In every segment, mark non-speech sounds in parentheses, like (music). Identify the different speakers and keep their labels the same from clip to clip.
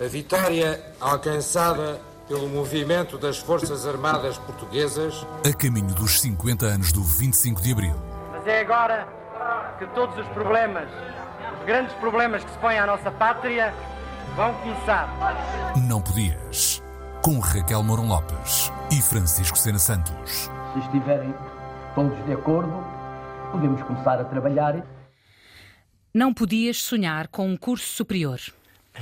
Speaker 1: A vitória alcançada pelo movimento das Forças Armadas Portuguesas
Speaker 2: a caminho dos 50 anos do 25 de Abril.
Speaker 3: Mas é agora que todos os problemas, os grandes problemas que se põem à nossa pátria, vão começar.
Speaker 2: Não podias. Com Raquel Mourão Lopes e Francisco Sena Santos.
Speaker 4: Se estiverem todos de acordo, podemos começar a trabalhar.
Speaker 5: Não podias sonhar com um curso superior.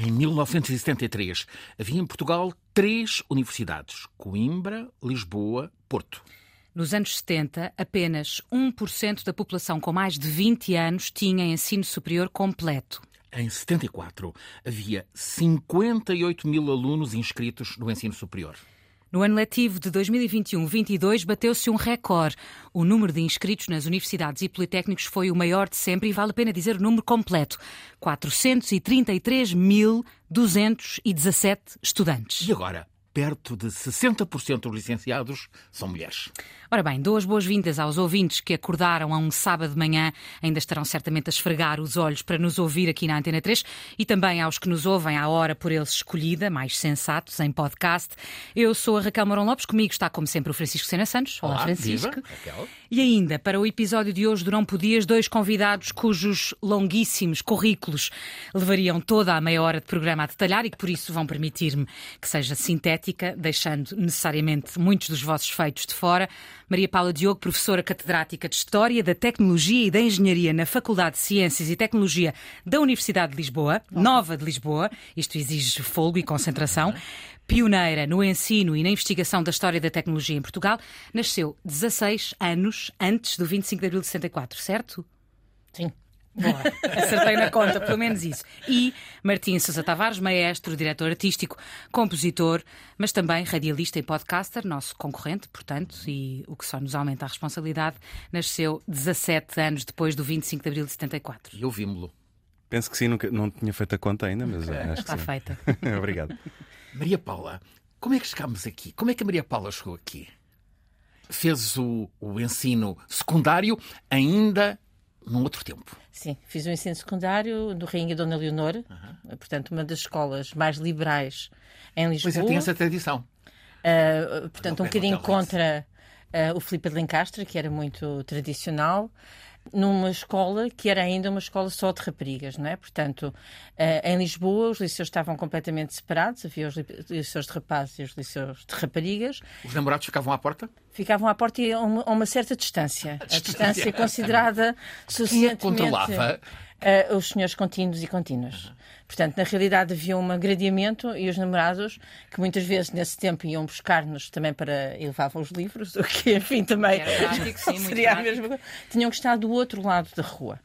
Speaker 6: Em 1973, havia em Portugal três universidades: Coimbra, Lisboa, Porto.
Speaker 5: Nos anos 70, apenas 1% da população com mais de 20 anos tinha ensino superior completo.
Speaker 6: Em 74, havia 58 mil alunos inscritos no ensino superior.
Speaker 5: No ano letivo de 2021-22 bateu-se um recorde. O número de inscritos nas universidades e politécnicos foi o maior de sempre e vale a pena dizer o número completo: 433.217 estudantes.
Speaker 6: E agora? Perto de 60% dos licenciados são mulheres.
Speaker 5: Ora bem, duas boas-vindas aos ouvintes que acordaram a um sábado de manhã, ainda estarão certamente a esfregar os olhos para nos ouvir aqui na Antena 3 e também aos que nos ouvem à hora por eles escolhida, mais sensatos, em podcast. Eu sou a Raquel Mourão Lopes, comigo está como sempre o Francisco Sena Santos.
Speaker 6: Olá,
Speaker 5: Olá Francisco.
Speaker 6: Viva, Raquel.
Speaker 5: E ainda, para o episódio de hoje do Não Podias, dois convidados cujos longuíssimos currículos levariam toda a meia hora de programa a detalhar e que por isso vão permitir-me que seja sintética, deixando necessariamente muitos dos vossos feitos de fora. Maria Paula Diogo, professora catedrática de História da Tecnologia e da Engenharia na Faculdade de Ciências e Tecnologia da Universidade de Lisboa, Nova de Lisboa, isto exige fogo e concentração. Pioneira no ensino e na investigação da história da tecnologia em Portugal, nasceu 16 anos antes do 25 de abril de 64, certo?
Speaker 6: Sim.
Speaker 5: Boa, acertei na conta, pelo menos isso. E Martim Sousa Tavares, maestro, diretor artístico, compositor, mas também radialista e podcaster, nosso concorrente, portanto, e o que só nos aumenta a responsabilidade, nasceu 17 anos depois do 25 de abril de 74.
Speaker 6: E ouvimos-lo.
Speaker 7: Penso que sim, nunca, não tinha feito a conta ainda, mas acho
Speaker 5: Está
Speaker 7: que sim.
Speaker 5: feita. (laughs)
Speaker 7: Obrigado.
Speaker 6: Maria Paula, como é que chegámos aqui? Como é que a Maria Paula chegou aqui? Fez o, o ensino secundário ainda num outro tempo.
Speaker 8: Sim, fiz o ensino secundário do Rainha Dona Leonor, portanto, uma das escolas mais liberais em Lisboa.
Speaker 6: Pois é, tem essa tradição.
Speaker 8: Uh, portanto, um bocadinho contra uh, o Filipe de Lencastre, que era muito tradicional, numa escola que era ainda uma escola só de raparigas, não é? Portanto, uh, em Lisboa os liceus estavam completamente separados, havia os li- liceus de rapazes e os liceus de raparigas,
Speaker 6: Os namorados ficavam à porta?
Speaker 8: ficavam à porta e a uma, a uma certa distância. A
Speaker 6: distância.
Speaker 8: distância considerada
Speaker 6: Quem é
Speaker 8: suficientemente...
Speaker 6: controlava?
Speaker 8: Uh, os senhores contínuos e contínuas. Portanto, na realidade havia um gradeamento e os namorados, que muitas vezes nesse tempo iam buscar-nos também para. e levavam os livros, o que, enfim, também
Speaker 5: Era prático, sim, (laughs)
Speaker 8: seria a mesma coisa. Tinham que estar do outro lado da rua.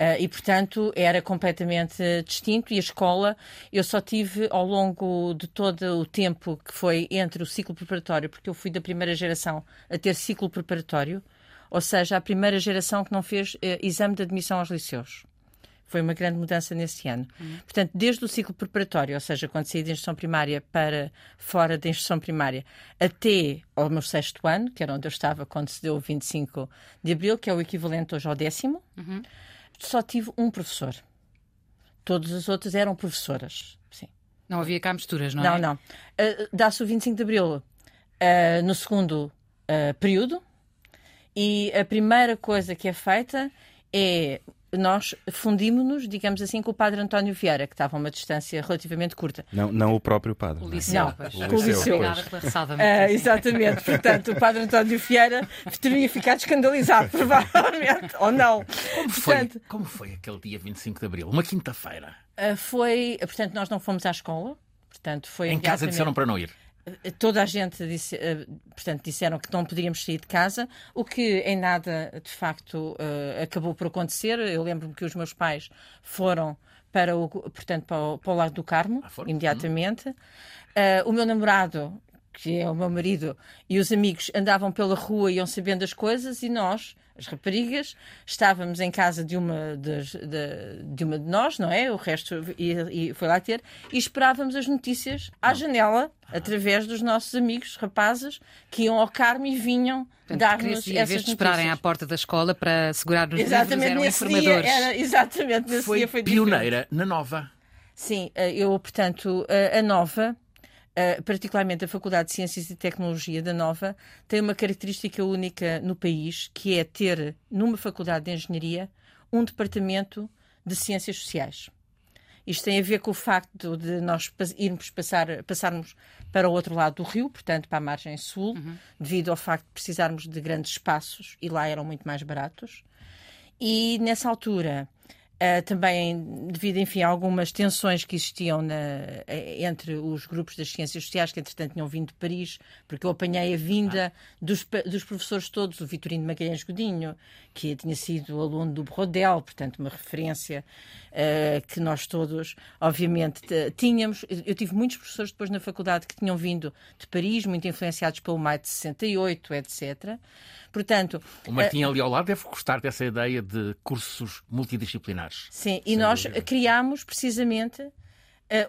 Speaker 8: Uh, e, portanto, era completamente distinto. E a escola, eu só tive ao longo de todo o tempo que foi entre o ciclo preparatório, porque eu fui da primeira geração a ter ciclo preparatório, ou seja, a primeira geração que não fez eh, exame de admissão aos liceus. Foi uma grande mudança nesse ano. Portanto, desde o ciclo preparatório, ou seja, quando saí da instrução primária para fora da instrução primária, até ao meu sexto ano, que era onde eu estava quando se deu o 25 de abril, que é o equivalente hoje ao décimo, só tive um professor. Todas as outras eram professoras. Sim.
Speaker 5: Não havia cá misturas, não,
Speaker 8: Não,
Speaker 5: é?
Speaker 8: não. Uh, Dá-se o 25 de Abril uh, no segundo uh, período e a primeira coisa que é feita é nós fundimos-nos, digamos assim, com o padre António Vieira, que estava a uma distância relativamente curta.
Speaker 7: Não, não o próprio padre.
Speaker 5: O
Speaker 7: não é?
Speaker 5: liceu,
Speaker 8: Não,
Speaker 5: pois.
Speaker 8: com o liceu. Ah, exatamente, portanto, o padre António Vieira teria ficado escandalizado, (laughs) provavelmente, ou não.
Speaker 6: Como foi,
Speaker 8: Portanto,
Speaker 6: como foi aquele dia 25 de Abril? Uma quinta-feira.
Speaker 8: ah, foi, portanto, nós não fomos à escola, portanto, foi
Speaker 6: Em casa disseram para não ir.
Speaker 8: Toda a gente disse, eh, portanto, disseram que não poderíamos sair de casa, o que em nada, de facto, eh, acabou por acontecer. Eu lembro-me que os meus pais foram para o, portanto, para o, para o Largo do Carmo,
Speaker 6: Ah,
Speaker 8: imediatamente. Eh, o meu namorado, que é o meu marido, e os amigos andavam pela rua e iam sabendo as coisas, e nós, as raparigas, estávamos em casa de uma, das- de, de uma de nós, não é? O resto e, e foi lá ter, e esperávamos as notícias à janela, através dos nossos amigos rapazes que iam ao Carmo e vinham dar-nos
Speaker 5: queria-se, em
Speaker 8: essas
Speaker 5: vez de esperarem à porta da escola para segurar nos livros,
Speaker 8: Exatamente
Speaker 5: eram
Speaker 8: nesse dia,
Speaker 5: informadores.
Speaker 8: era, exatamente nesse
Speaker 6: Foi
Speaker 8: dia foi diferente.
Speaker 6: pioneira na nova.
Speaker 8: Sim, eh, eu, portanto, a, a Nova, eh, particularmente a Faculdade de Ciências e Tecnologia da Nova, tem uma característica única no país, que é ter, numa Faculdade de Engenharia, um departamento de Ciências Sociais. Isto tem a ver com o facto de nós irmos passar, passarmos para o outro lado do rio, portanto para a margem sul, uhum. devido ao facto de precisarmos de grandes espaços e lá eram muito mais baratos. E nessa altura Uh, também devido, enfim, a algumas tensões que existiam na, eh, entre os grupos das ciências sociais, que entretanto tinham vindo de Paris, porque eu apanhei a vinda dos, dos professores todos, o Vitorino Magalhães Godinho, que tinha sido aluno do Brodel, portanto uma referência uh, que nós todos, obviamente, tínhamos. Eu tive muitos professores depois na faculdade que tinham vindo de Paris, muito influenciados pelo Maio de 68, etc. Portanto,
Speaker 6: o Martim ali ao lado deve gostar dessa ideia de cursos multidisciplinares.
Speaker 8: Sim, e nós dúvida. criámos precisamente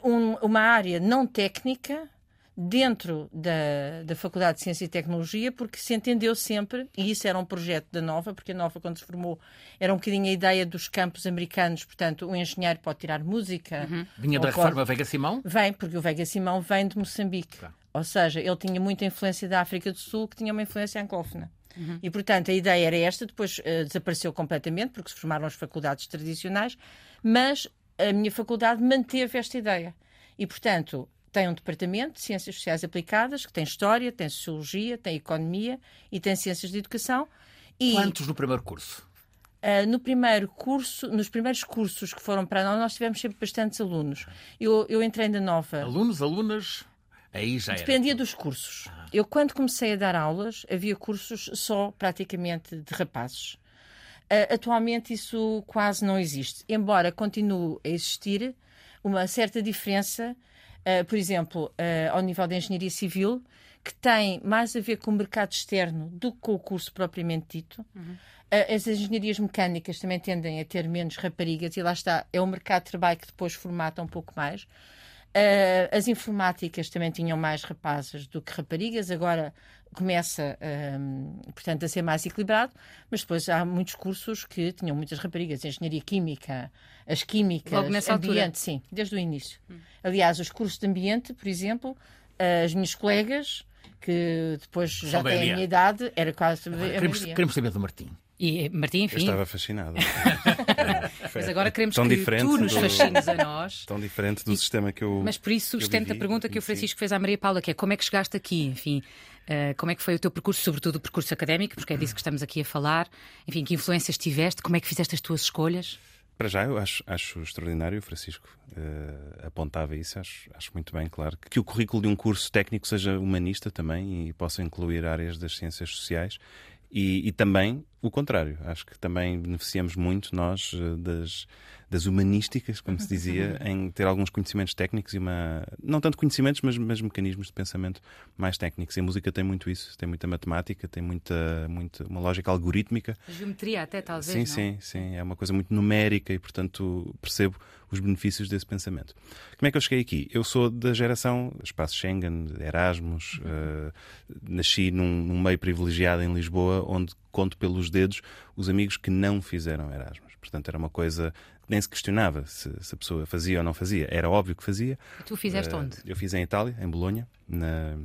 Speaker 8: um, uma área não técnica dentro da, da Faculdade de Ciência e Tecnologia, porque se entendeu sempre, e isso era um projeto da Nova, porque a Nova, quando se formou, era um bocadinho a ideia dos campos americanos, portanto, o engenheiro pode tirar música.
Speaker 6: Uhum. Vinha da pode... reforma Vega Simão?
Speaker 8: Vem, porque o Vega Simão vem de Moçambique. Tá. Ou seja, ele tinha muita influência da África do Sul, que tinha uma influência anglófona. Uhum. E, portanto, a ideia era esta, depois uh, desapareceu completamente, porque se formaram as faculdades tradicionais, mas a minha faculdade manteve esta ideia. E, portanto, tem um departamento de Ciências Sociais Aplicadas, que tem História, tem Sociologia, tem Economia e tem Ciências de Educação.
Speaker 6: E... Quantos no primeiro curso?
Speaker 8: Uh, no primeiro curso, nos primeiros cursos que foram para nós, nós tivemos sempre bastantes alunos. Eu, eu entrei na nova.
Speaker 6: Alunos, alunas? Aí já
Speaker 8: Dependia dos cursos. Ah. Eu, quando comecei a dar aulas, havia cursos só praticamente de rapazes. Uh, atualmente isso quase não existe, embora continue a existir uma certa diferença, uh, por exemplo, uh, ao nível da engenharia civil, que tem mais a ver com o mercado externo do que com o curso propriamente dito. Uhum. As engenharias mecânicas também tendem a ter menos raparigas, e lá está, é o mercado de trabalho que depois formata um pouco mais. Uh, as informáticas também tinham mais rapazes do que raparigas, agora começa, uh, portanto, a ser mais equilibrado, mas depois há muitos cursos que tinham muitas raparigas, engenharia química, as químicas,
Speaker 5: Logo nessa
Speaker 8: ambiente,
Speaker 5: altura.
Speaker 8: sim, desde o início. Hum. Aliás, os cursos de ambiente, por exemplo, as minhas colegas, que depois já têm a minha idade, era quase a
Speaker 6: queremos, queremos saber do Martim.
Speaker 5: E Martim, enfim. Eu
Speaker 7: estava fascinado. (laughs)
Speaker 5: Mas agora queremos tão que tu nos fascines a nós.
Speaker 7: Tão diferente do e, sistema que eu.
Speaker 5: Mas por isso sustenta a pergunta que o Francisco fez à Maria Paula, que é como é que chegaste aqui? Enfim, uh, como é que foi o teu percurso, sobretudo o percurso académico, porque é disso que estamos aqui a falar. Enfim, que influências tiveste? Como é que fizeste as tuas escolhas?
Speaker 7: Para já, eu acho, acho extraordinário, o Francisco uh, apontava isso, acho, acho muito bem, claro, que o currículo de um curso técnico seja humanista também e possa incluir áreas das ciências sociais e, e, também o contrário. Acho que também beneficiamos muito nós eh, das, das humanísticas, como se dizia, (laughs) em ter alguns conhecimentos técnicos e uma. Não tanto conhecimentos, mas, mas mecanismos de pensamento mais técnicos. E a música tem muito isso, tem muita matemática, tem muita, muita uma lógica algorítmica.
Speaker 5: Geometria, até talvez.
Speaker 7: Sim,
Speaker 5: não?
Speaker 7: sim, sim. É uma coisa muito numérica e, portanto, percebo os benefícios desse pensamento. Como é que eu cheguei aqui? Eu sou da geração Espaço Schengen, Erasmus, uh, nasci num, num meio privilegiado em Lisboa, onde conto pelos dedos os amigos que não fizeram Erasmus. Portanto, era uma coisa que nem se questionava se, se, a pessoa fazia ou não fazia. Era óbvio que fazia.
Speaker 5: E tu fizeste uh, onde?
Speaker 7: Eu fiz em Itália, em Bolonha, na,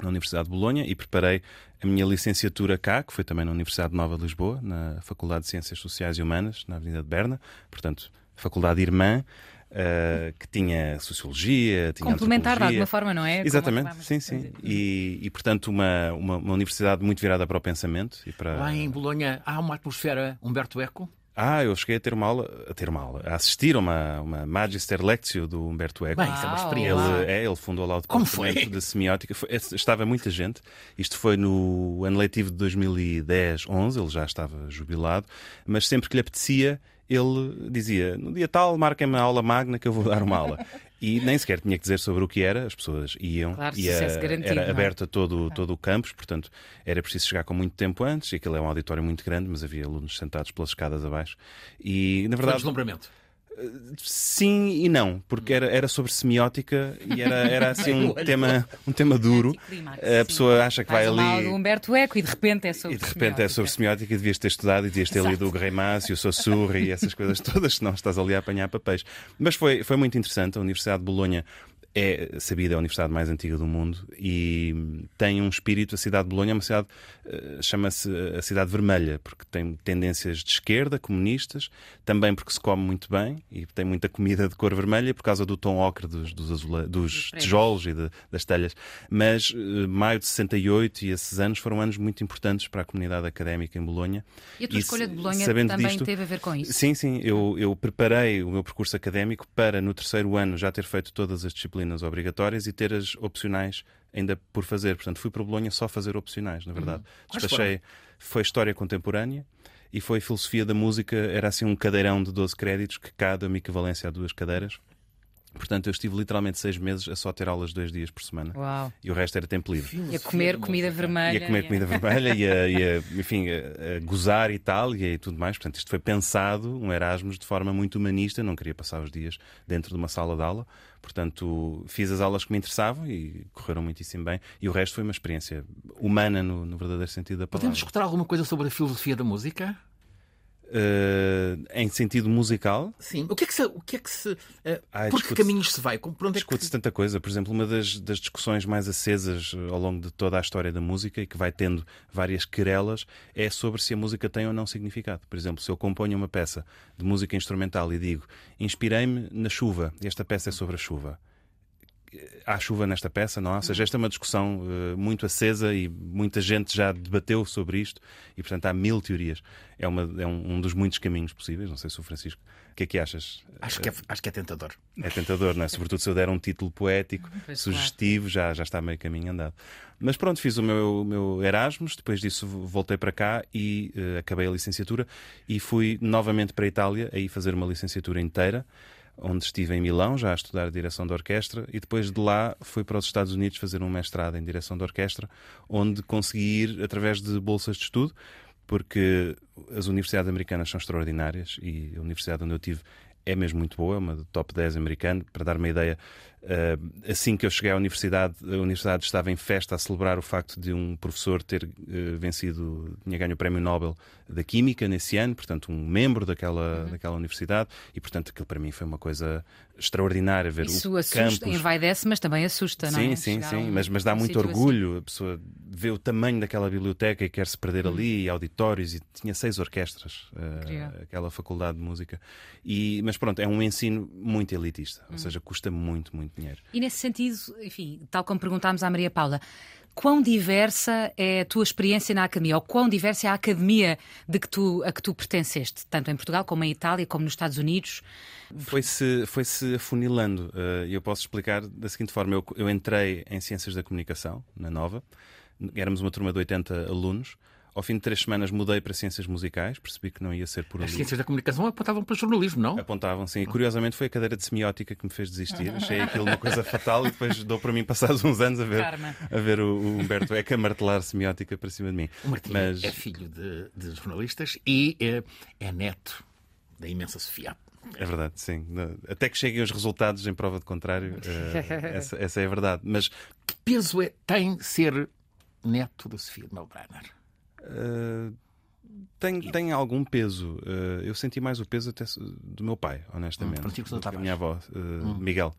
Speaker 7: na Universidade de Bolonha, e preparei a minha licenciatura cá, que foi também na Universidade Nova de Lisboa, na Faculdade de Ciências Sociais e Humanas, na Avenida de Berna. Portanto, faculdade irmã. Uh, que tinha sociologia, tinha
Speaker 5: complementar de alguma forma, não é?
Speaker 7: Exatamente, sim, sim. E, e, portanto uma, uma, uma, universidade muito virada para o pensamento e para.
Speaker 6: Lá em Bolonha há uma atmosfera Humberto Eco.
Speaker 7: Ah, eu cheguei a ter uma aula, a ter uma aula, a assistir a uma, uma Magister Lectio do Humberto Eco.
Speaker 6: Bem, isso é uma experiência.
Speaker 7: Ele, é, ele fundou lá o departamento de semiótica. Foi, estava muita gente. Isto foi no ano letivo de 2010, 11. Ele já estava jubilado, mas sempre que lhe apetecia ele dizia: no dia tal, marquem-me a aula magna que eu vou (laughs) dar uma aula. E nem sequer tinha que dizer sobre o que era, as pessoas iam.
Speaker 5: Claro, e a,
Speaker 7: era
Speaker 5: é?
Speaker 7: aberto a todo, todo o campus, portanto era preciso chegar com muito tempo antes. E aquilo é um auditório muito grande, mas havia alunos sentados pelas escadas abaixo. E na verdade.
Speaker 6: Foi deslumbramento.
Speaker 7: Sim e não, porque era, era sobre semiótica e era, era assim (laughs) um tema, um tema duro. A pessoa acha que vai ali.
Speaker 5: do Humberto Eco e de repente é sobre
Speaker 7: E de repente é sobre semiótica e devias ter estudado e devias ter lido o Greimas e o Saussure e essas coisas todas, senão estás ali a apanhar papéis. Mas foi, foi muito interessante. A Universidade de Bolonha é sabida, é a universidade mais antiga do mundo e tem um espírito. A cidade de Bolonha é uma cidade, eh, chama-se a cidade vermelha, porque tem tendências de esquerda, comunistas, também porque se come muito bem e tem muita comida de cor vermelha por causa do tom ocre dos, dos, azule- dos tijolos e de- das telhas. Mas eh, maio de 68 e esses anos foram anos muito importantes para a comunidade académica em Bolonha.
Speaker 5: E a tua
Speaker 7: E
Speaker 5: escolha de Bolonha também
Speaker 7: disto-
Speaker 5: teve a ver com isso?
Speaker 7: Sim, sim. Eu, eu preparei o meu percurso académico para, no terceiro ano, já ter feito todas as disciplinas obrigatórias e ter as opcionais ainda por fazer. Portanto, fui para Bolonha só fazer opcionais, na verdade.
Speaker 6: Quais
Speaker 7: Despachei. Foi História Contemporânea e foi Filosofia da Música. Era assim um cadeirão de 12 créditos que cada uma equivalência a duas cadeiras. Portanto, eu estive literalmente seis meses a só ter aulas dois dias por semana.
Speaker 5: Uau.
Speaker 7: E o resto era tempo livre.
Speaker 5: E a comer comida vermelha.
Speaker 7: E a comer comida vermelha e a, e a, enfim, a, a gozar e tal e, tudo mais. Portanto, isto foi pensado, um Erasmus, de forma muito humanista. Não queria passar os dias dentro de uma sala de aula. Portanto, fiz as aulas que me interessavam e correram muitíssimo bem. E o resto foi uma experiência humana no, no verdadeiro sentido da palavra.
Speaker 6: Podemos escutar alguma coisa sobre a filosofia da música?
Speaker 7: Eh, em sentido musical,
Speaker 6: Sim. O que é que se. O que é que se eh,
Speaker 7: Ai,
Speaker 6: por que
Speaker 7: discute-se-
Speaker 6: caminhos se vai? Por onde é que...
Speaker 7: discute-se tanta coisa. Por exemplo, uma das, das discussões mais acesas eh, ao longo de toda a história da música e que vai tendo várias querelas é sobre se a música tem ou não significado. Por exemplo, se eu componho uma peça de música instrumental e digo inspirei-me na chuva e esta peça é sobre a chuva. Há chuva nesta peça, não há? Ou seja, esta é uma discussão eh, muito acesa e muita gente já debateu sobre isto e, portanto, há mil teorias. É, uma, é um, um dos muitos caminhos possíveis. Não sei se o Francisco. O que é que achas?
Speaker 6: Acho que, é, acho que é tentador.
Speaker 7: É tentador, não é? Sobretudo se eu der um título poético,
Speaker 5: Pois,
Speaker 7: sugestivo, já, já está meio caminho andado. Mas pronto, fiz o meu, o meu Erasmus, depois disso voltei para cá e eh, acabei a licenciatura e fui novamente para a Itália, aí fazer uma licenciatura inteira, onde estive em Milão, já a estudar direção de orquestra, e depois de lá fui para os Estados Unidos fazer um mestrado em direção de orquestra, onde consegui ir através de bolsas de estudo, porque as universidades americanas são extraordinárias e a universidade onde eu tive é mesmo muito boa, é uma top 10 americano. Para dar uma ideia, assim que eu cheguei à universidade, a universidade estava em festa a celebrar o facto de um professor ter eh, vencido, tinha ganho o Prémio Nobel da Química nesse ano, portanto, um membro daquela, daquela universidade, e portanto, aquilo para mim foi uma coisa extraordinária ver
Speaker 5: Isso
Speaker 7: o
Speaker 5: assusta,
Speaker 7: campus.
Speaker 5: envaidece, mas também assusta, não
Speaker 7: Sim,
Speaker 5: é?
Speaker 7: sim,
Speaker 5: Chegar a
Speaker 7: sim,
Speaker 5: um-
Speaker 7: mas, mas dá
Speaker 5: um
Speaker 7: muito
Speaker 5: assim.
Speaker 7: orgulho. A pessoa vê o tamanho daquela biblioteca e quer se perder ali, e auditórios, e tinha seis orquestras,
Speaker 5: Incrível.
Speaker 7: aquela faculdade de música. E, mas pronto, é um ensino muito elitista,
Speaker 5: Hum.
Speaker 7: ou seja, custa muito, muito dinheiro.
Speaker 5: E nesse sentido, enfim, tal como perguntámos à Maria Paula, quão diversa é a tua experiência na academia, ou quão diversa é a academia de que tu, a que tu pertenceste, tanto em Portugal como em Itália, como nos Estados Unidos?
Speaker 7: Foi-se foi -se afunilando. eh, E eu posso explicar da seguinte forma: eu, eu entrei em Ciências da Comunicação, na Nova, éramos uma turma de 80 alunos. Ao fim de três semanas mudei para Ciências Musicais, percebi que não ia ser por
Speaker 6: As
Speaker 7: ali.
Speaker 6: ciências da comunicação apontavam para o jornalismo, não?
Speaker 7: Apontavam, sim. E, curiosamente foi a cadeira de semiótica que me fez desistir. Achei aquilo uma coisa fatal e depois dou para mim passados uns anos a ver, a ver o, o Humberto Eco a martelar semiótica para cima de mim.
Speaker 6: O Martinho
Speaker 7: Mas
Speaker 6: é filho de, de jornalistas e é, é neto da imensa Sofia.
Speaker 7: é verdade, sim. Até que cheguem os resultados em prova de contrário, eh, essa, essa é a verdade. Mas
Speaker 6: Que peso é, tem ser neto da Sofia de Melbrenner?
Speaker 7: Eh, tem, tem algum peso. Eh, eu senti mais o peso até do meu pai, honestamente.
Speaker 6: Hum, Francisco
Speaker 7: do que a
Speaker 6: Tavares.
Speaker 7: minha avó, eh, Miguel.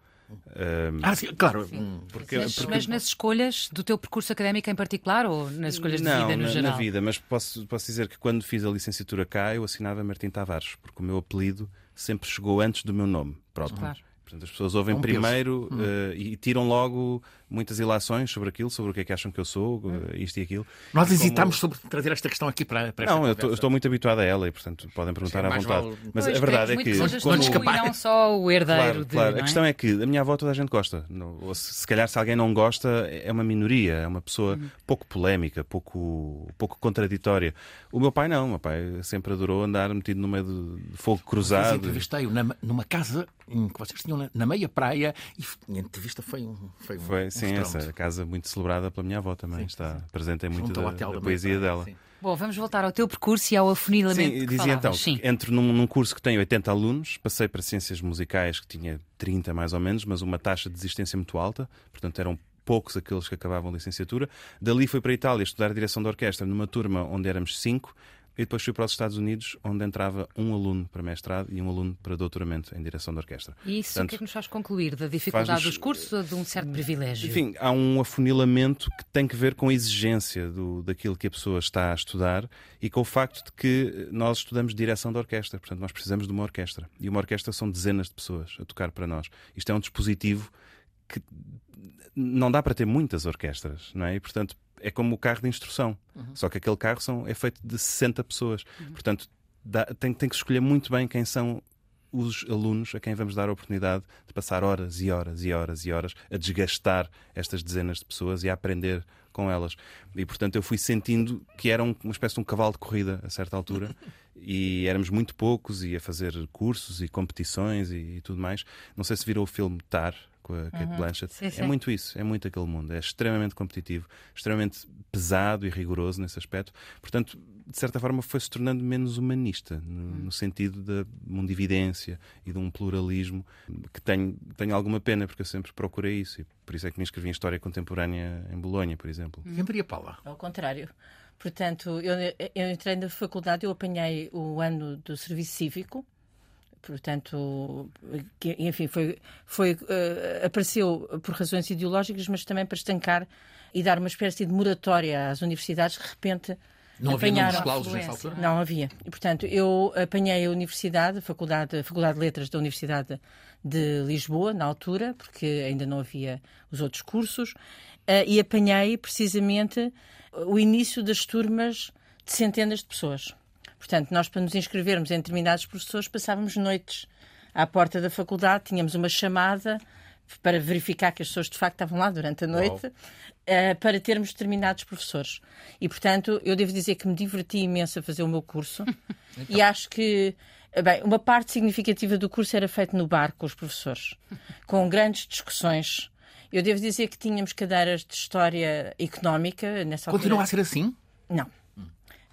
Speaker 7: Eh,
Speaker 6: Ah, sim, claro. hum,
Speaker 7: porque,
Speaker 5: Mas,
Speaker 7: porque-
Speaker 5: mas nas escolhas do teu percurso académico em particular ou nas escolhas de
Speaker 7: não,
Speaker 5: vida no
Speaker 7: na,
Speaker 5: geral?
Speaker 7: na vida, mas posso, posso dizer que quando fiz a licenciatura cá, eu assinava Martim Tavares, porque o meu apelido sempre chegou antes do meu nome próprio.
Speaker 5: Claro.
Speaker 7: Portanto, as pessoas ouvem
Speaker 6: É um
Speaker 7: primeiro eh, e tiram logo muitas ilações sobre aquilo, sobre o que é que acham que eu sou, eh, isto e aquilo.
Speaker 6: Nós
Speaker 7: Como-
Speaker 6: hesitamos sobre trazer esta questão aqui para, para esta
Speaker 7: Não, eu estou- muito habituado a ela e, portanto, podem perguntar
Speaker 6: Sim,
Speaker 7: à vontade.
Speaker 6: vale-
Speaker 7: Mas
Speaker 5: Pois,
Speaker 7: a verdade é que.
Speaker 5: e não só o herdeiro
Speaker 7: Claro,
Speaker 5: de.
Speaker 7: claro.
Speaker 5: não
Speaker 7: A
Speaker 5: é?
Speaker 7: questão é que a minha avó toda a gente gosta. Não- ou se, se calhar se alguém não gosta, é uma minoria, é uma pessoa
Speaker 5: Uhum.
Speaker 7: pouco polémica, pouco, pouco contraditória. O meu pai não, o meu pai sempre adorou andar metido no meio de, fogo
Speaker 6: Mas
Speaker 7: cruzado.
Speaker 6: entrevistei-o na- numa casa em que vocês tinham na, na meia praia e a entrevista foi um. Foi, um,
Speaker 7: Foi,
Speaker 6: um
Speaker 7: sim,
Speaker 6: estrondo.
Speaker 7: essa casa muito celebrada pela minha avó também. está presente em muito da, da poesia
Speaker 6: praia,
Speaker 7: dela.
Speaker 6: sim.
Speaker 5: Bom, vamos voltar ao teu percurso e ao afunilamento
Speaker 7: Sim,
Speaker 5: que
Speaker 7: dizia
Speaker 5: falavas.
Speaker 7: então,
Speaker 5: Sim.
Speaker 7: entro num, num curso que tem 80 alunos, passei para ciências musicais que tinha 30 mais ou menos, mas uma taxa de desistência muito alta, portanto eram poucos aqueles que acabavam a licenciatura. Dali fui para a Itália estudar direção de orquestra numa turma onde éramos cinco. E depois fui para os Estados Unidos, onde entrava um aluno para mestrado e um aluno para doutoramento em direção de orquestra.
Speaker 5: E isso o
Speaker 7: Portanto,
Speaker 5: que é que nos faz concluir? Da dificuldade dos cursos ou de um certo privilégio?
Speaker 7: Enfim, há um afunilamento que tem que ver com a exigência do, daquilo que a pessoa está a estudar e com o facto de que nós estudamos direção de orquestra. Portanto, nós precisamos de uma orquestra. E uma orquestra são dezenas de pessoas a tocar para nós. Isto é um dispositivo que não dá para ter muitas orquestras, não é? E, portanto, é como o carro de instrução. Só que aquele carro são, é feito de 60 pessoas. Portanto, dá- tem, tem que escolher muito bem quem são os alunos a quem vamos dar a oportunidade de passar horas e horas e horas e horas a desgastar estas dezenas de pessoas e a aprender com elas. E, portanto, eu fui sentindo que era um- uma espécie de um cavalo de corrida a certa altura (laughs) e éramos muito poucos e a fazer cursos e competições e, e tudo mais. Não sei se virou o filme Tar com a Kate Blanchett.
Speaker 5: Sim, sim.
Speaker 7: É muito isso, é muito aquele mundo. É extremamente competitivo, extremamente pesado e rigoroso nesse aspecto. Portanto, de certa forma, foi-se tornando menos humanista, no, no sentido da mundividência e de um pluralismo que tenho, tenho alguma pena, porque eu sempre procurei isso. E por isso é que me inscrevi em História Contemporânea em Bolonha, por exemplo.
Speaker 6: E a Maria Paula?
Speaker 8: Ao contrário. Portanto, eu, eu entrei na faculdade, eu apanhei o ano do serviço cívico, portanto, que, enfim, foi, foi, eh, apareceu por razões ideológicas, mas também para estancar e dar uma espécie de moratória às universidades, de repente.
Speaker 6: Não havia números clausos nessa altura?
Speaker 8: Não havia. E, portanto, eu apanhei a universidade, a faculdade, a faculdade de Letras da Universidade de Lisboa, na altura, porque ainda não havia os outros cursos, eh, e apanhei precisamente o início das turmas de centenas de pessoas. Portanto, nós para nos inscrevermos em determinados professores passávamos noites à porta da faculdade, tínhamos uma chamada para verificar que as pessoas de facto estavam lá durante a noite, eh, para termos determinados professores. E, portanto, eu devo dizer que me diverti imenso a fazer o meu curso (laughs) e acho que eh, Bem, uma parte significativa do curso era feito no bar com os professores, (laughs) com grandes discussões. Eu devo dizer que tínhamos cadeiras de história económica nessa altura.
Speaker 6: Continua a ser assim?
Speaker 8: Não.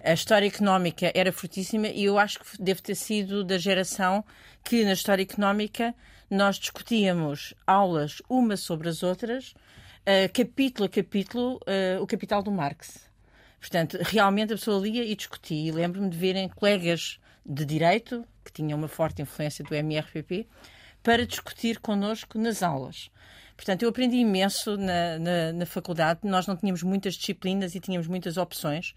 Speaker 8: A história económica era fortíssima e eu acho que deve ter sido da geração que na história económica nós discutíamos aulas umas sobre as outras, eh, capítulo a capítulo, eh, o capital do Marx. Portanto, realmente a pessoa lia e discutia. E lembro-me de verem colegas de direito, que tinham uma forte influência do MRPP, para discutir connosco nas aulas. Portanto, eu aprendi imenso na, na, na faculdade. Nós não tínhamos muitas disciplinas e tínhamos muitas opções.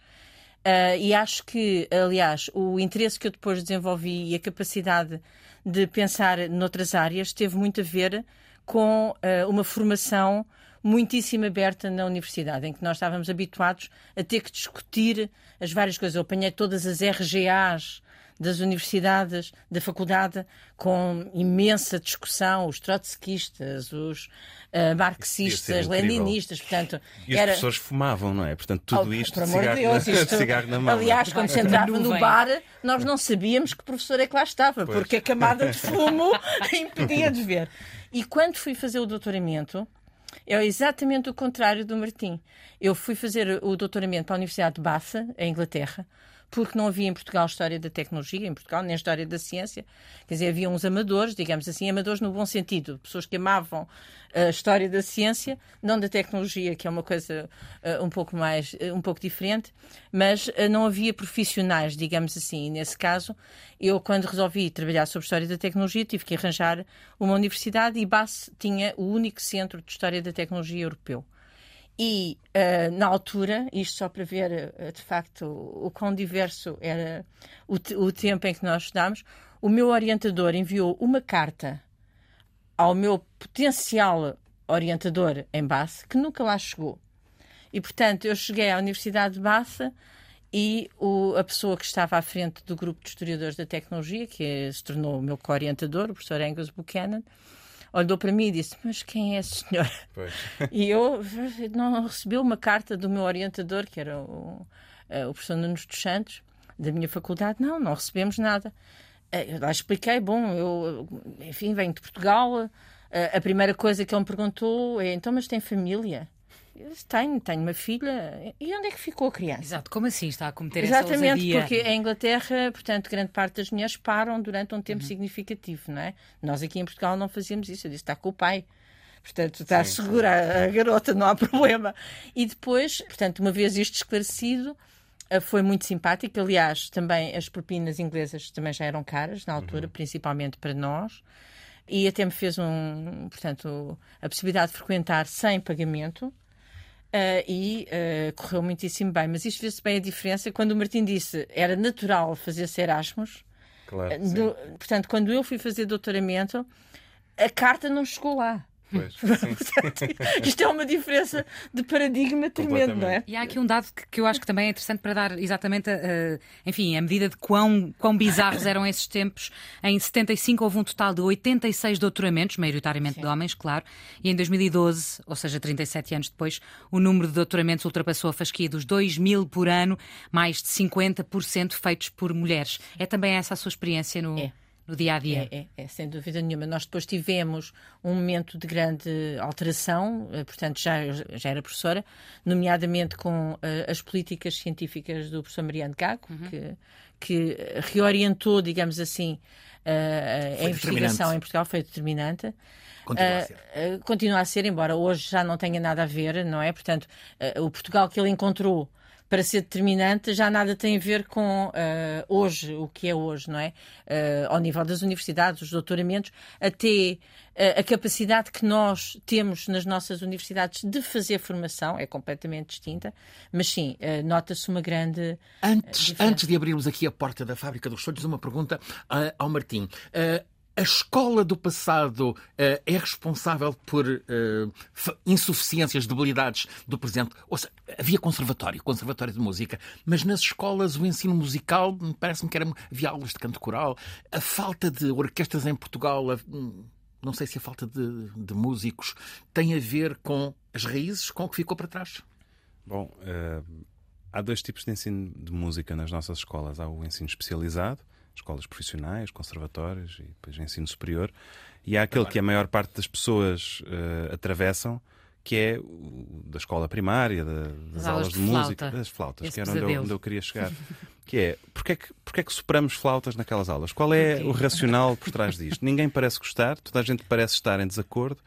Speaker 8: Ah, e acho que, aliás, o interesse que eu depois desenvolvi e a capacidade de pensar noutras áreas teve muito a ver com ah, uma formação muitíssimo aberta na universidade, em que nós estávamos habituados a ter que discutir as várias coisas. Eu apanhei todas as RGAs das universidades, da faculdade, com imensa discussão, os trotskistas, os ah, marxistas, leninistas, portanto...
Speaker 7: E os
Speaker 8: era-
Speaker 7: professores fumavam, não é? Portanto, tudo
Speaker 8: Oh,
Speaker 7: isto de
Speaker 8: amor de
Speaker 7: cigarro,
Speaker 8: Deus,
Speaker 7: na,
Speaker 8: isto-
Speaker 7: cigarro na mão. é?
Speaker 8: Aliás, quando se entrava no bar, nós não sabíamos que professor é que lá estava, porque a camada de (laughs) fumo (laughs) impedia de ver. E quando fui fazer o doutoramento, é exatamente o contrário do Martim. Eu fui fazer o doutoramento para a Universidade de Bath, em Inglaterra, porque não havia em Portugal História da Tecnologia, em Portugal, nem História da Ciência. Quer dizer, havia uns amadores, digamos assim, amadores no bom sentido, pessoas que amavam a História da Ciência, não da Tecnologia, que é uma coisa eh, um pouco mais, eh, um pouco diferente, mas eh, não havia profissionais, digamos assim. E nesse caso, eu, quando resolvi trabalhar sobre História da Tecnologia, tive que arranjar uma universidade e Bath tinha o único centro de História da Tecnologia europeu. E eh, na altura, isto só para ver eh, de facto o, o quão diverso era o, o tempo em que nós estudámos, o meu orientador enviou uma carta ao meu potencial orientador em Bath, que nunca lá chegou. E portanto, eu cheguei à Universidade de Bath e o- a pessoa que estava à frente do grupo de historiadores da tecnologia, que se tornou o meu co-orientador, o professor Angus Buchanan, olhou para mim e disse: Mas quem é esse senhor?
Speaker 7: Pois.
Speaker 8: E eu não recebi uma carta do meu orientador, que era o, eh, o professor Nunes dos Santos, da minha faculdade. Não, não recebemos nada. Eu lá expliquei, bom, eu, enfim, venho de Portugal. A primeira coisa que ele me perguntou é: então, mas tem família? Tenho, tenho uma filha. E onde é que ficou a criança?
Speaker 5: Exato, como assim está a cometer
Speaker 8: Exatamente,
Speaker 5: essa
Speaker 8: porque em Inglaterra, portanto, grande parte das mulheres param durante um tempo uhum. significativo, não é? Nós aqui em Portugal não fazíamos isso. Eu disse, está com o pai. Portanto, está sim, segura a garota, não há problema. E depois, portanto, uma vez isto esclarecido, eh, foi muito simpático. Aliás, também as propinas inglesas também já eram caras na altura, uhum. principalmente para nós. E até me fez um, portanto, a possibilidade de frequentar sem pagamento. Uh, e uh, correu muitíssimo bem. Mas isto vê-se bem a diferença quando o Martim disse era natural fazer-se Erasmus.
Speaker 7: Claro,
Speaker 8: uh, portanto, quando eu fui fazer doutoramento, a carta não chegou lá.
Speaker 7: Pois, (laughs)
Speaker 8: isto é uma diferença de paradigma tremendo, não é?
Speaker 5: E há aqui um dado que, que, eu acho que também é interessante para dar exatamente, uh, enfim, a medida de quão, quão bizarros eram esses tempos. Em 75 houve um total de 86 doutoramentos, maioritariamente Sim. de homens, claro, e em 2012, ou seja, 37 anos depois, o número de doutoramentos ultrapassou a fasquia dos 2 mil por ano, mais de 50% feitos por mulheres. É também essa a sua experiência no.
Speaker 8: É
Speaker 5: no dia a dia.
Speaker 8: É, é, é, sem dúvida nenhuma. Nós depois tivemos um momento de grande alteração, eh, portanto, já, já era professora, nomeadamente com uh, as políticas científicas do professor Mariano Gago, uhum. que, que reorientou, digamos assim, uh, a investigação em Portugal, foi determinante.
Speaker 6: Continua a, ser. Uh,
Speaker 8: continua a ser, embora hoje já não tenha nada a ver, não é? Portanto, o Portugal que ele encontrou para ser determinante já nada tem a ver com uh, hoje, o que é hoje, não é? Uh, ao nível das universidades, os doutoramentos, até uh, a capacidade que nós temos nas nossas universidades de fazer formação é completamente distinta, mas sim, nota-se uma grande.
Speaker 6: Antes, antes de abrirmos aqui a porta da Fábrica dos Sonhos, uma pergunta ao Martim a escola do passado uh, é responsável por uh, insuficiências, debilidades do presente. Ou seja, havia conservatório, conservatório de música, mas nas escolas o ensino musical parece-me que era, havia aulas de canto coral. A falta de orquestras em Portugal, a, não sei se a falta de, de, músicos tem a ver com as raízes, com o que ficou para trás.
Speaker 7: Bom, uh, há dois tipos de ensino de música nas nossas escolas. Há o ensino especializado escolas profissionais, conservatórios e depois ensino superior. E há aquele que a maior parte das pessoas uh, atravessam, que é o da escola primária, da, das aulas, de, de música, das flautas, Esse que era onde eu, onde eu, queria chegar. (laughs) que é, porque é que, porque é que superamos flautas naquelas aulas? Qual é o racional por trás disto? Ninguém parece gostar, toda a gente parece estar em desacordo,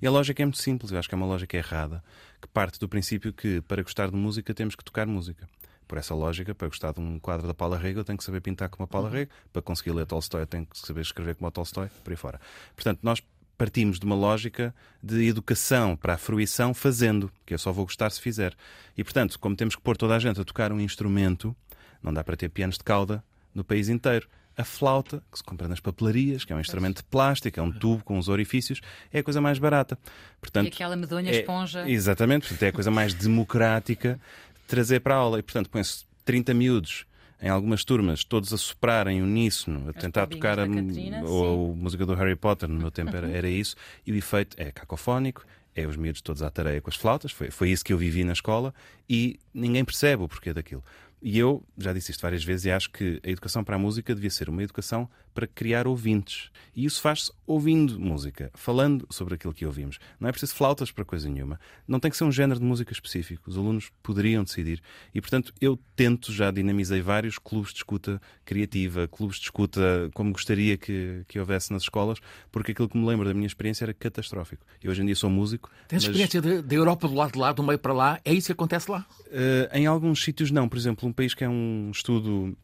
Speaker 7: e a lógica é muito simples, eu acho que é uma lógica errada, que parte do princípio que para gostar de música temos que tocar música. Por essa lógica, para gostar de um quadro da Paula Rega, eu tenho que saber pintar como a Paula uhum. Rega. Para conseguir ler Tolstói, eu tenho que saber escrever como a Tolstói, por aí fora. Portanto, nós partimos de uma lógica de educação para a fruição fazendo, que eu só vou gostar se fizer. E, portanto, como temos que pôr toda a gente a tocar um instrumento, não dá para ter pianos de cauda no país inteiro. A flauta, que se compra nas papelarias, que é um instrumento de plástico, é um tubo com os orifícios, é a coisa mais barata. Portanto,
Speaker 5: e aquela medonha
Speaker 7: é,
Speaker 5: esponja.
Speaker 7: Exatamente, portanto, é a coisa mais democrática (laughs) trazer para a aula. E, portanto, põe-se 30 miúdos em algumas turmas, todos a soprarem uníssono, a tentar tocar a,
Speaker 5: Catarina,
Speaker 7: ou a música do Harry Potter, no meu tempo era, (laughs) era isso, e o efeito é cacofónico, é os miúdos todos à tareia com as flautas, foi, foi isso que eu vivi na escola, e ninguém percebe o porquê daquilo. E eu já disse isto várias vezes e acho que a educação para a música devia ser uma educação para criar ouvintes. E isso faz-se ouvindo música, falando sobre aquilo que ouvimos. Não é preciso flautas para coisa nenhuma. Não tem que ser um género de música específico. Os alunos poderiam decidir. E, portanto, eu tento, já dinamizei vários clubes de escuta criativa, clubes de escuta como gostaria que, que houvesse nas escolas, porque aquilo que me lembro da minha experiência era catastrófico. Eu hoje em dia sou músico.
Speaker 6: Tens mas... experiência da Europa do lado de lá, do meio para lá? É isso que acontece lá?
Speaker 7: Uh, em alguns sítios não. Por exemplo, um país que é um estudo,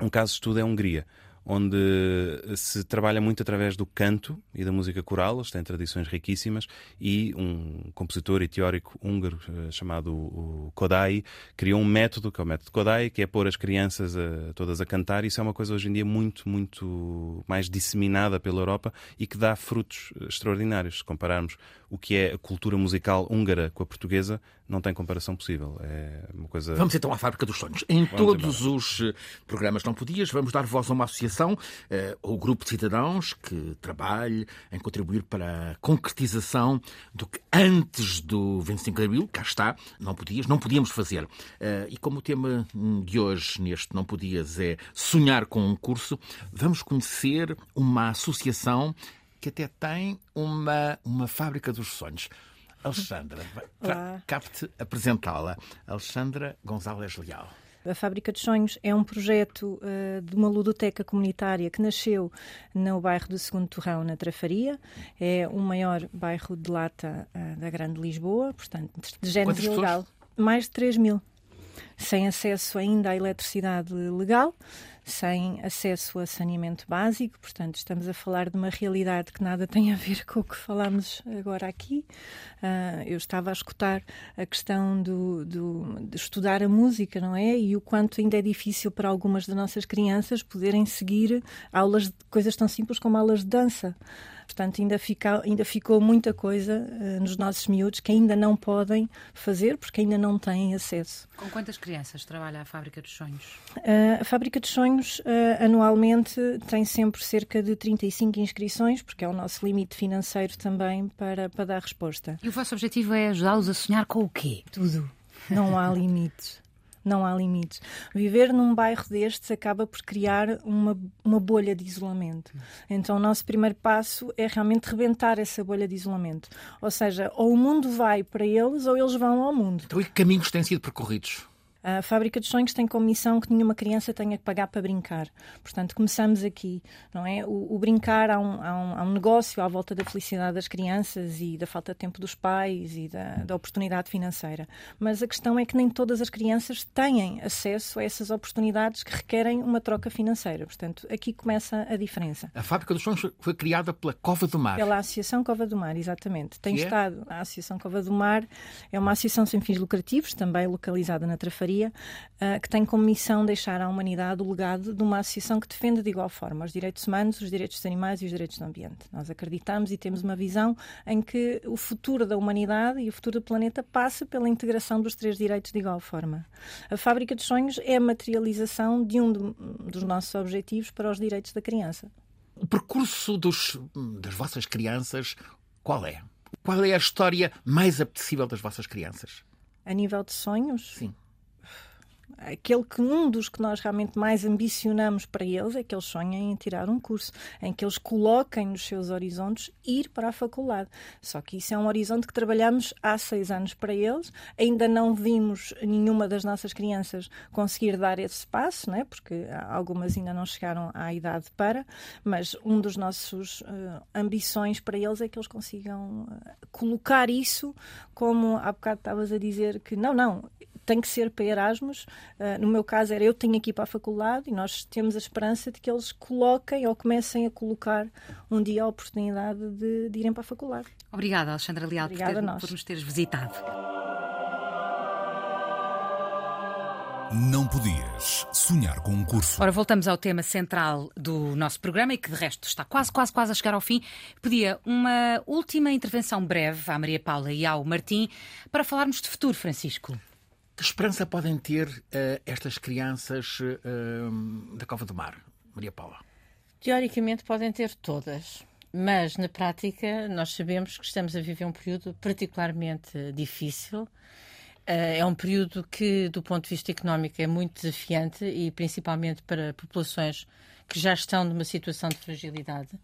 Speaker 7: um caso de estudo é a Hungria onde se trabalha muito através do canto e da música coral, eles têm tradições riquíssimas, e um compositor e teórico húngaro eh, chamado Kodai criou um método, que é o método Kodai, que é pôr as crianças a, todas a cantar. Isso é uma coisa hoje em dia muito, muito mais disseminada pela Europa e que dá frutos extraordinários. Se compararmos o que é a cultura musical húngara com a portuguesa, não tem comparação possível. É uma coisa.
Speaker 6: Vamos então à Fábrica dos Sonhos. Em vamos todos embora. os eh, programas Não Podias, vamos dar voz a uma associação, eh, o grupo de cidadãos que trabalhe em contribuir para a concretização do que antes do 25 de Abril, cá está, não podias, não podíamos fazer. Eh, e como o tema de hoje neste Não Podias é sonhar com um curso, vamos conhecer uma associação que até tem uma, uma fábrica dos sonhos. Alexandra, capte apresentá-la. Alexandra Gonzalez Leal.
Speaker 9: A Fábrica dos Sonhos é um projeto uh, de uma ludoteca comunitária que nasceu no bairro do Segundo Torrão, na Trafaria. É o maior bairro de lata uh, da Grande Lisboa, portanto, de género ilegal. Mais de 3 mil. Sem acesso ainda à eletricidade legal sem acesso a saneamento básico, portanto, estamos a falar de uma realidade que nada tem a ver com o que falamos agora aqui. Uh, eu estava a escutar a questão do, do, de estudar a música, não é? E o quanto ainda é difícil para algumas das nossas crianças poderem seguir aulas de coisas tão simples como aulas de dança. Portanto, ainda, fica, ainda ficou muita coisa uh, nos nossos miúdos que ainda não podem fazer porque ainda não têm acesso.
Speaker 5: Com quantas crianças trabalha a Fábrica dos Sonhos?
Speaker 9: Uh, a Fábrica dos Sonhos, uh, anualmente, tem sempre cerca de 35 inscrições, porque é o nosso limite financeiro também para, para dar resposta.
Speaker 5: E o vosso objetivo é ajudá-los a sonhar com o quê?
Speaker 9: Tudo. Não há (laughs) limites não há limites. Viver num bairro destes acaba por criar uma, uma bolha de isolamento. Então, o nosso primeiro passo é realmente rebentar essa bolha de isolamento. Ou seja, ou o mundo vai para eles ou eles vão ao mundo.
Speaker 6: Então, e que caminhos têm sido percorridos?
Speaker 9: A Fábrica dos Sonhos tem como missão que nenhuma criança tenha que pagar para brincar. Portanto, começamos aqui, não é? O, o brincar há um, há, um, há um, negócio à volta da felicidade das crianças e da falta de tempo dos pais e da, da oportunidade financeira. Mas a questão é que nem todas as crianças têm acesso a essas oportunidades que requerem uma troca financeira. Portanto, aqui começa a diferença.
Speaker 6: A Fábrica dos Sonhos foi criada pela Cova do Mar.
Speaker 9: Pela Associação Cova do Mar, exatamente. Tem que é? estado. É? A Associação Cova do Mar é uma associação sem fins lucrativos, também localizada na Trafaria uh, que tem como missão deixar à humanidade o legado de uma associação que defende de igual forma os direitos humanos, os direitos dos animais e os direitos do ambiente. Nós acreditamos e temos uma visão em que o futuro da humanidade e o futuro do planeta passa pela integração dos três direitos de igual forma. A Fábrica dos Sonhos é a materialização de um de, dos nossos objetivos para os direitos da criança.
Speaker 6: O percurso dos, das vossas crianças, qual é? Qual é a história mais apetecível das vossas crianças?
Speaker 9: A nível de sonhos?
Speaker 6: Sim
Speaker 9: aquele que um dos que nós realmente mais ambicionamos para eles é que eles sonhem em tirar um curso, em que eles coloquem nos seus horizontes ir para a faculdade. Só que isso é um horizonte que trabalhamos há seis anos para eles. Ainda não vimos nenhuma das nossas crianças conseguir dar esse passo, né? porque algumas ainda não chegaram à idade para, mas um dos nossos uh, ambições para eles é que eles consigam uh, colocar isso como há bocado estavas a dizer que não, não, tem que ser para Erasmus. Uh, no meu caso, era eu tenho aqui para a faculdade e nós temos a esperança de que eles coloquem ou comecem a colocar um dia a oportunidade de, de irem para a faculdade.
Speaker 5: Obrigada, Alexandra Leal, por, ter, por nos teres visitado.
Speaker 2: Não podias sonhar com um curso.
Speaker 5: Ora, voltamos ao tema central do nosso programa e que de resto está quase, quase, quase a chegar ao fim. Pedia uma última intervenção breve à Maria Paula e ao Martim para falarmos de futuro, Francisco.
Speaker 6: Que esperança podem ter uh, estas crianças uh, da Cova do Mar, Maria Paula?
Speaker 8: Teoricamente podem ter todas, mas na prática nós sabemos que estamos a viver um período particularmente difícil. Uh, é um período que, do ponto de vista económico, é muito desafiante e principalmente para populações que já estão numa situação de fragilidade.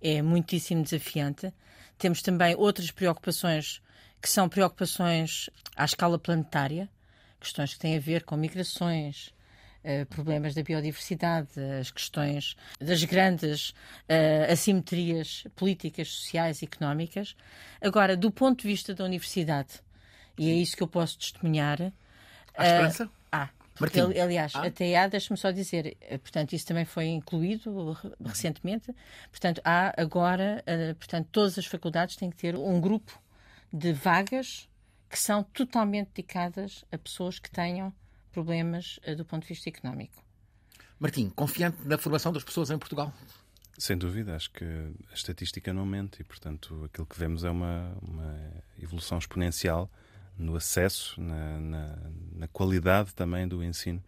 Speaker 8: É muitíssimo desafiante. Temos também outras preocupações que são preocupações à escala planetária questões que têm a ver com migrações, Uh, problemas da biodiversidade, as questões das grandes uh, assimetrias políticas, sociais e económicas. Agora, do ponto de vista da universidade, e é isso que eu posso testemunhar.
Speaker 6: Há esperança?
Speaker 8: Há. Porque, aliás, ah. até há, deixe-me só dizer, portanto, isso também foi incluído recentemente. Portanto, há agora, portanto, todas as faculdades têm que ter um grupo de vagas que são totalmente dedicadas a pessoas que tenham problemas uh, do ponto de vista económico.
Speaker 6: Martim, confiante na formação das pessoas em Portugal?
Speaker 7: Sem dúvida, acho que a estatística não mente e, portanto, aquilo que vemos é uma, uma evolução exponencial no acesso, na, na, na qualidade também do ensino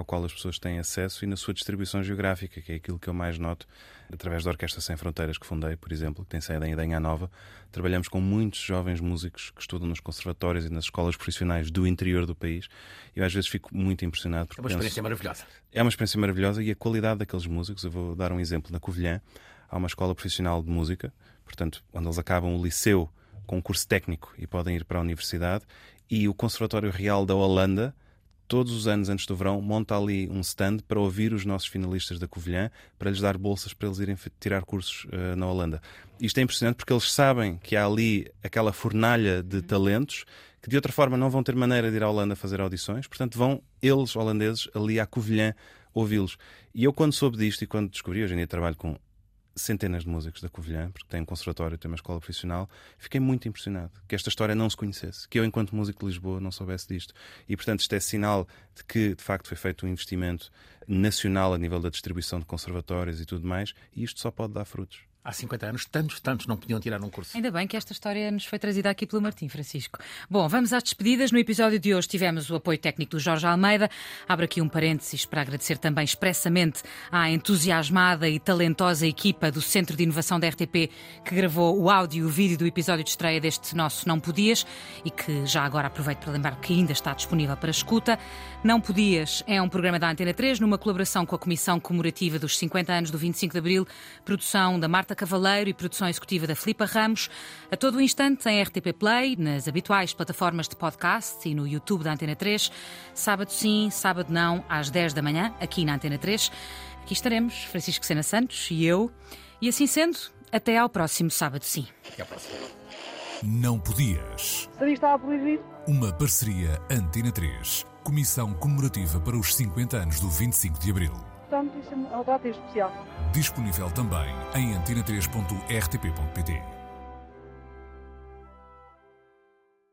Speaker 7: ao qual as pessoas têm acesso e na sua distribuição geográfica, que é aquilo que eu mais noto através da Orquestra Sem Fronteiras que fundei, por exemplo, que tem sede em Idanha Nova. Trabalhamos com muitos jovens músicos que estudam nos conservatórios e nas escolas profissionais do interior do país. Eu às vezes fico muito impressionado.
Speaker 6: É uma experiência penso, maravilhosa.
Speaker 7: É uma experiência maravilhosa e a qualidade daqueles músicos. Eu vou dar um exemplo. Na Covilhã há uma escola profissional de música, portanto, onde eles acabam o liceu com um curso técnico e podem ir para a universidade, e o Conservatório Real da Holanda todos os anos antes do verão, monta ali um stand para ouvir os nossos finalistas da Covilhã, para lhes dar bolsas para eles irem tirar cursos uh, na Holanda. Isto é impressionante porque eles sabem que há ali aquela fornalha de talentos que de outra forma não vão ter maneira de ir à Holanda fazer audições, portanto vão eles, holandeses, ali à Covilhã ouvi-los. E eu, quando soube disto e quando descobri, hoje em dia trabalho com centenas de músicos da Covilhã, porque tem um conservatório, tem uma escola profissional, fiquei muito impressionado que esta história não se conhecesse, que eu, enquanto músico de Lisboa, não soubesse disto. E, portanto, isto é sinal de que, de facto, foi feito um investimento nacional a nível da distribuição de conservatórios e tudo mais, e isto só pode dar frutos
Speaker 6: há 50 anos, tantos, tantos não podiam tirar um curso.
Speaker 5: Ainda bem que esta história nos foi trazida aqui pelo Martim Francisco. Bom, vamos às despedidas. No episódio de hoje tivemos o apoio técnico do Jorge Almeida. Abro aqui um parênteses para agradecer também expressamente à entusiasmada e talentosa equipa do Centro de Inovação da RTP que gravou o áudio e o vídeo do episódio de estreia deste nosso Não Podias e que já agora aproveito para lembrar que ainda está disponível para escuta. Não Podias é um programa da Antena 3 numa colaboração com a Comissão Comemorativa dos 50 anos do 25 de Abril, produção da Marta Cavaleiro e produção executiva da Filipa Ramos. A todo o instante em RTP Play, nas habituais plataformas de podcast e no YouTube da Antena 3. Sábado sim, sábado não, às 10 da manhã, aqui na Antena 3. Aqui estaremos, Francisco Sena Santos e eu. E assim sendo, até ao próximo sábado sim.
Speaker 6: Até à próxima.
Speaker 2: Não podias.
Speaker 10: Sabia estava proibido.
Speaker 2: Uma parceria Antena 3. Comissão comemorativa para os 50 anos do 25 de Abril
Speaker 10: portanto, isso é uma data especial.
Speaker 2: Disponível também em antena3.rtp.pt.